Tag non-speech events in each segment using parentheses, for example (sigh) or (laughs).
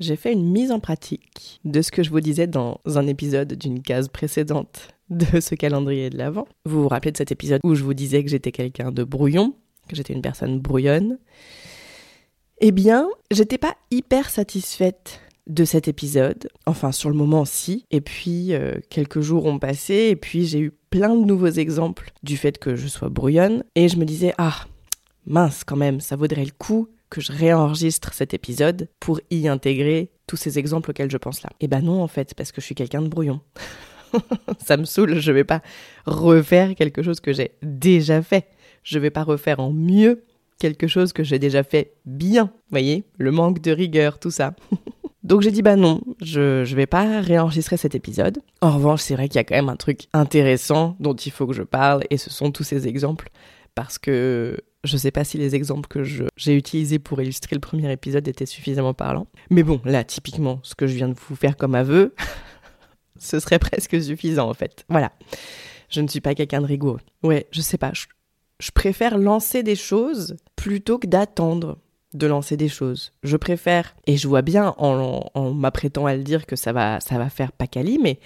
J'ai fait une mise en pratique de ce que je vous disais dans un épisode d'une case précédente de ce calendrier de l'Avent. Vous vous rappelez de cet épisode où je vous disais que j'étais quelqu'un de brouillon, que j'étais une personne brouillonne? Eh bien, j'étais pas hyper satisfaite de cet épisode. Enfin, sur le moment, si. Et puis, euh, quelques jours ont passé, et puis j'ai eu plein de nouveaux exemples du fait que je sois brouillonne. Et je me disais, ah, mince quand même, ça vaudrait le coup que je réenregistre cet épisode pour y intégrer tous ces exemples auxquels je pense là. Et ben non, en fait, parce que je suis quelqu'un de brouillon. (laughs) ça me saoule, je vais pas refaire quelque chose que j'ai déjà fait. Je vais pas refaire en mieux quelque chose que j'ai déjà fait bien. Voyez, le manque de rigueur, tout ça. (laughs) Donc j'ai dit bah non, je je vais pas réenregistrer cet épisode. En revanche, c'est vrai qu'il y a quand même un truc intéressant dont il faut que je parle et ce sont tous ces exemples parce que je sais pas si les exemples que j'ai utilisés pour illustrer le premier épisode étaient suffisamment parlants. Mais bon, là typiquement, ce que je viens de vous faire comme aveu, (laughs) ce serait presque suffisant en fait. Voilà. Je ne suis pas quelqu'un de rigoureux. Ouais, je sais pas, je préfère lancer des choses plutôt que d'attendre de lancer des choses. Je préfère, et je vois bien en, m'apprêtant à le dire que ça va, ça va faire pas quali, mais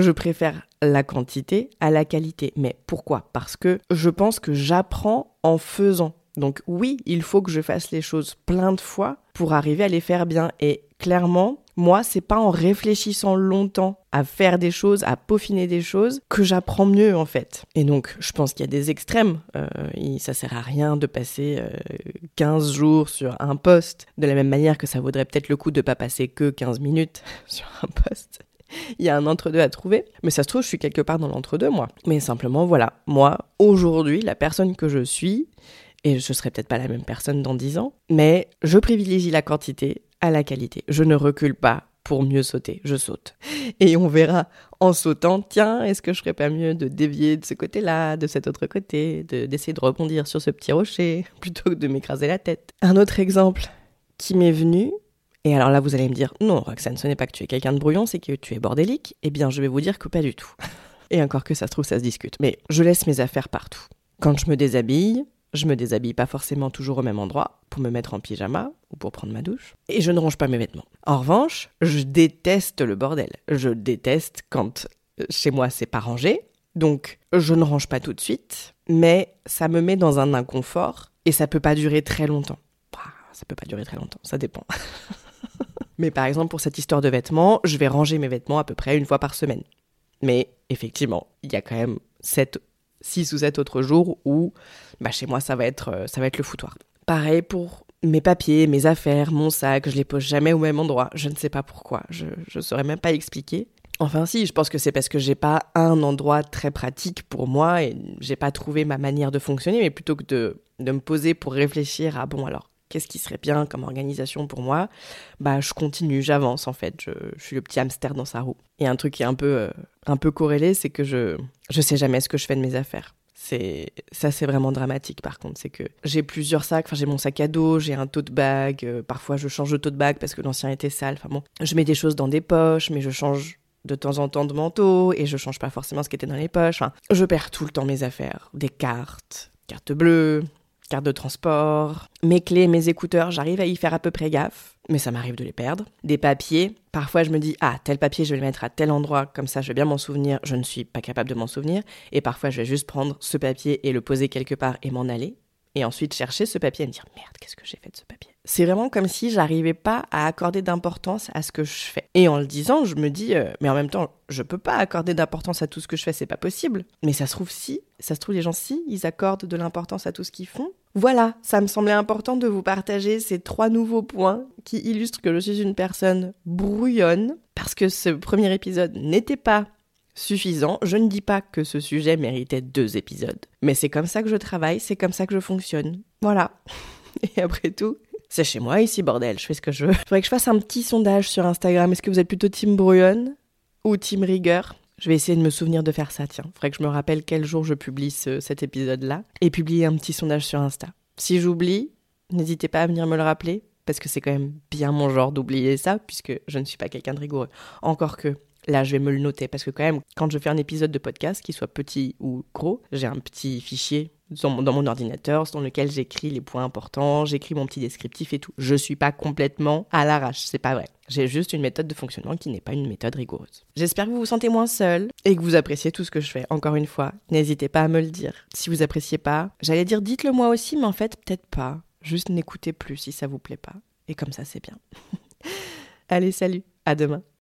je préfère la quantité à la qualité. Mais pourquoi? Parce que je pense que j'apprends en faisant. Donc oui, il faut que je fasse les choses plein de fois pour arriver à les faire bien. Et clairement, moi, c'est pas en réfléchissant longtemps à faire des choses, à peaufiner des choses, que j'apprends mieux en fait. Et donc, je pense qu'il y a des extrêmes. Euh, ça sert à rien de passer 15 euh, jours sur un poste, de la même manière que ça vaudrait peut-être le coup de pas passer que 15 minutes (laughs) sur un poste. (laughs) Il y a un entre-deux à trouver, mais ça se trouve, je suis quelque part dans l'entre-deux, moi. Mais simplement, voilà, moi, aujourd'hui, la personne que je suis, et je serai peut-être pas la même personne dans 10 ans, mais je privilégie la quantité à la qualité. Je ne recule pas pour mieux sauter, je saute. Et on verra en sautant, tiens, est-ce que je ferais pas mieux de dévier de ce côté-là, de cet autre côté, d'essayer de, rebondir sur ce petit rocher, (laughs) plutôt que de m'écraser la tête. Un autre exemple qui m'est venu, et alors là vous allez me dire, non Roxane, ce n'est pas que tu es quelqu'un de brouillon, c'est que tu es bordélique. Eh bien je vais vous dire que pas du tout. (laughs) Et encore que ça se trouve, ça se discute. Mais je laisse mes affaires partout. Quand je me déshabille, je me déshabille pas forcément toujours au même endroit pour me mettre en pyjama ou pour prendre ma douche. Et je ne range pas mes vêtements. En revanche, je déteste le bordel. Je déteste quand euh, chez moi c'est pas rangé. Donc je ne range pas tout de suite, mais ça me met dans un inconfort et ça peut pas durer très longtemps. Bah, ça peut pas durer très longtemps, ça dépend. (laughs) mais par exemple pour cette histoire de vêtements, je vais ranger mes vêtements à peu près une fois par semaine. Mais effectivement, il y a quand même cette 6 ou 7 autres jours où bah, chez moi ça va être euh, ça va être le foutoir. Pareil pour mes papiers, mes affaires, mon sac, je les pose jamais au même endroit. Je ne sais pas pourquoi, je ne saurais même pas expliquer. Enfin si, je pense que c'est parce que j'ai pas un endroit très pratique pour moi et j'ai pas trouvé ma manière de fonctionner, mais plutôt que de, de me poser pour réfléchir à bon alors qu'est-ce qui serait bien comme organisation pour moi, bah je continue, j'avance en fait, je, suis le petit hamster dans sa roue. Et un truc qui est un peu, euh, un peu corrélé, c'est que je, je sais jamais ce que je fais de mes affaires. C'est ça, c'est vraiment dramatique. Par contre, c'est que j'ai plusieurs sacs. Enfin, j'ai mon sac à dos, j'ai un tote bag. Euh, parfois, je change de tote bag parce que l'ancien était sale. Enfin bon, je mets des choses dans des poches, mais je change de temps en temps de manteau et je change pas forcément ce qui était dans les poches. Enfin, je perds tout le temps mes affaires, des cartes, carte bleue, carte de transport, mes clés, mes écouteurs, j'arrive à y faire à peu près gaffe, mais ça m'arrive de les perdre. Des papiers, parfois je me dis ah tel papier je vais le mettre à tel endroit comme ça je vais bien m'en souvenir, je ne suis pas capable de m'en souvenir et parfois je vais juste prendre ce papier et le poser quelque part et m'en aller et ensuite chercher ce papier et me dire merde qu'est-ce que j'ai fait de ce papier? C'est vraiment comme si j'arrivais pas à accorder d'importance à ce que je fais. Et en le disant, je me dis euh, mais en même temps, je peux pas accorder d'importance à tout ce que je fais, c'est pas possible. Mais ça se trouve si, ça se trouve les gens si, ils accordent de l'importance à tout ce qu'ils font. Voilà, ça me semblait important de vous partager ces trois nouveaux points qui illustrent que je suis une personne brouillonne parce que ce premier épisode n'était pas suffisant. Je ne dis pas que ce sujet méritait deux épisodes, mais c'est comme ça que je travaille, c'est comme ça que je fonctionne. Voilà. (laughs) Et après tout, C'est chez moi ici, bordel, je fais ce que je veux. (laughs) Faudrait que je fasse un petit sondage sur Instagram. Est-ce que vous êtes plutôt team brouillonne ou team rigueur? Je vais essayer de me souvenir de faire ça, tiens. Faudrait que je me rappelle quel jour je publie cet épisode-là. Et publier un petit sondage sur Insta. Si j'oublie, n'hésitez pas à venir me le rappeler, parce que c'est quand même bien mon genre d'oublier ça, puisque je ne suis pas quelqu'un de rigoureux. Encore que, là, je vais me le noter, parce que quand même, quand je fais un épisode de podcast, qu'il soit petit ou gros, j'ai un petit fichier dans mon, ordinateur dans lequel j'écris les points importants, j'écris mon petit descriptif et tout. Je suis pas complètement à l'arrache, c'est pas vrai. J'ai juste une méthode de fonctionnement qui n'est pas une méthode rigoureuse. J'espère que vous vous sentez moins seul et que vous appréciez tout ce que je fais. Encore une fois, n'hésitez pas à me le dire. Si vous appréciez pas, j'allais dire dites-le moi aussi, mais en fait, peut-être pas. Juste n'écoutez plus si ça vous plaît pas. Et comme ça, c'est bien. (laughs) Allez, salut, à demain.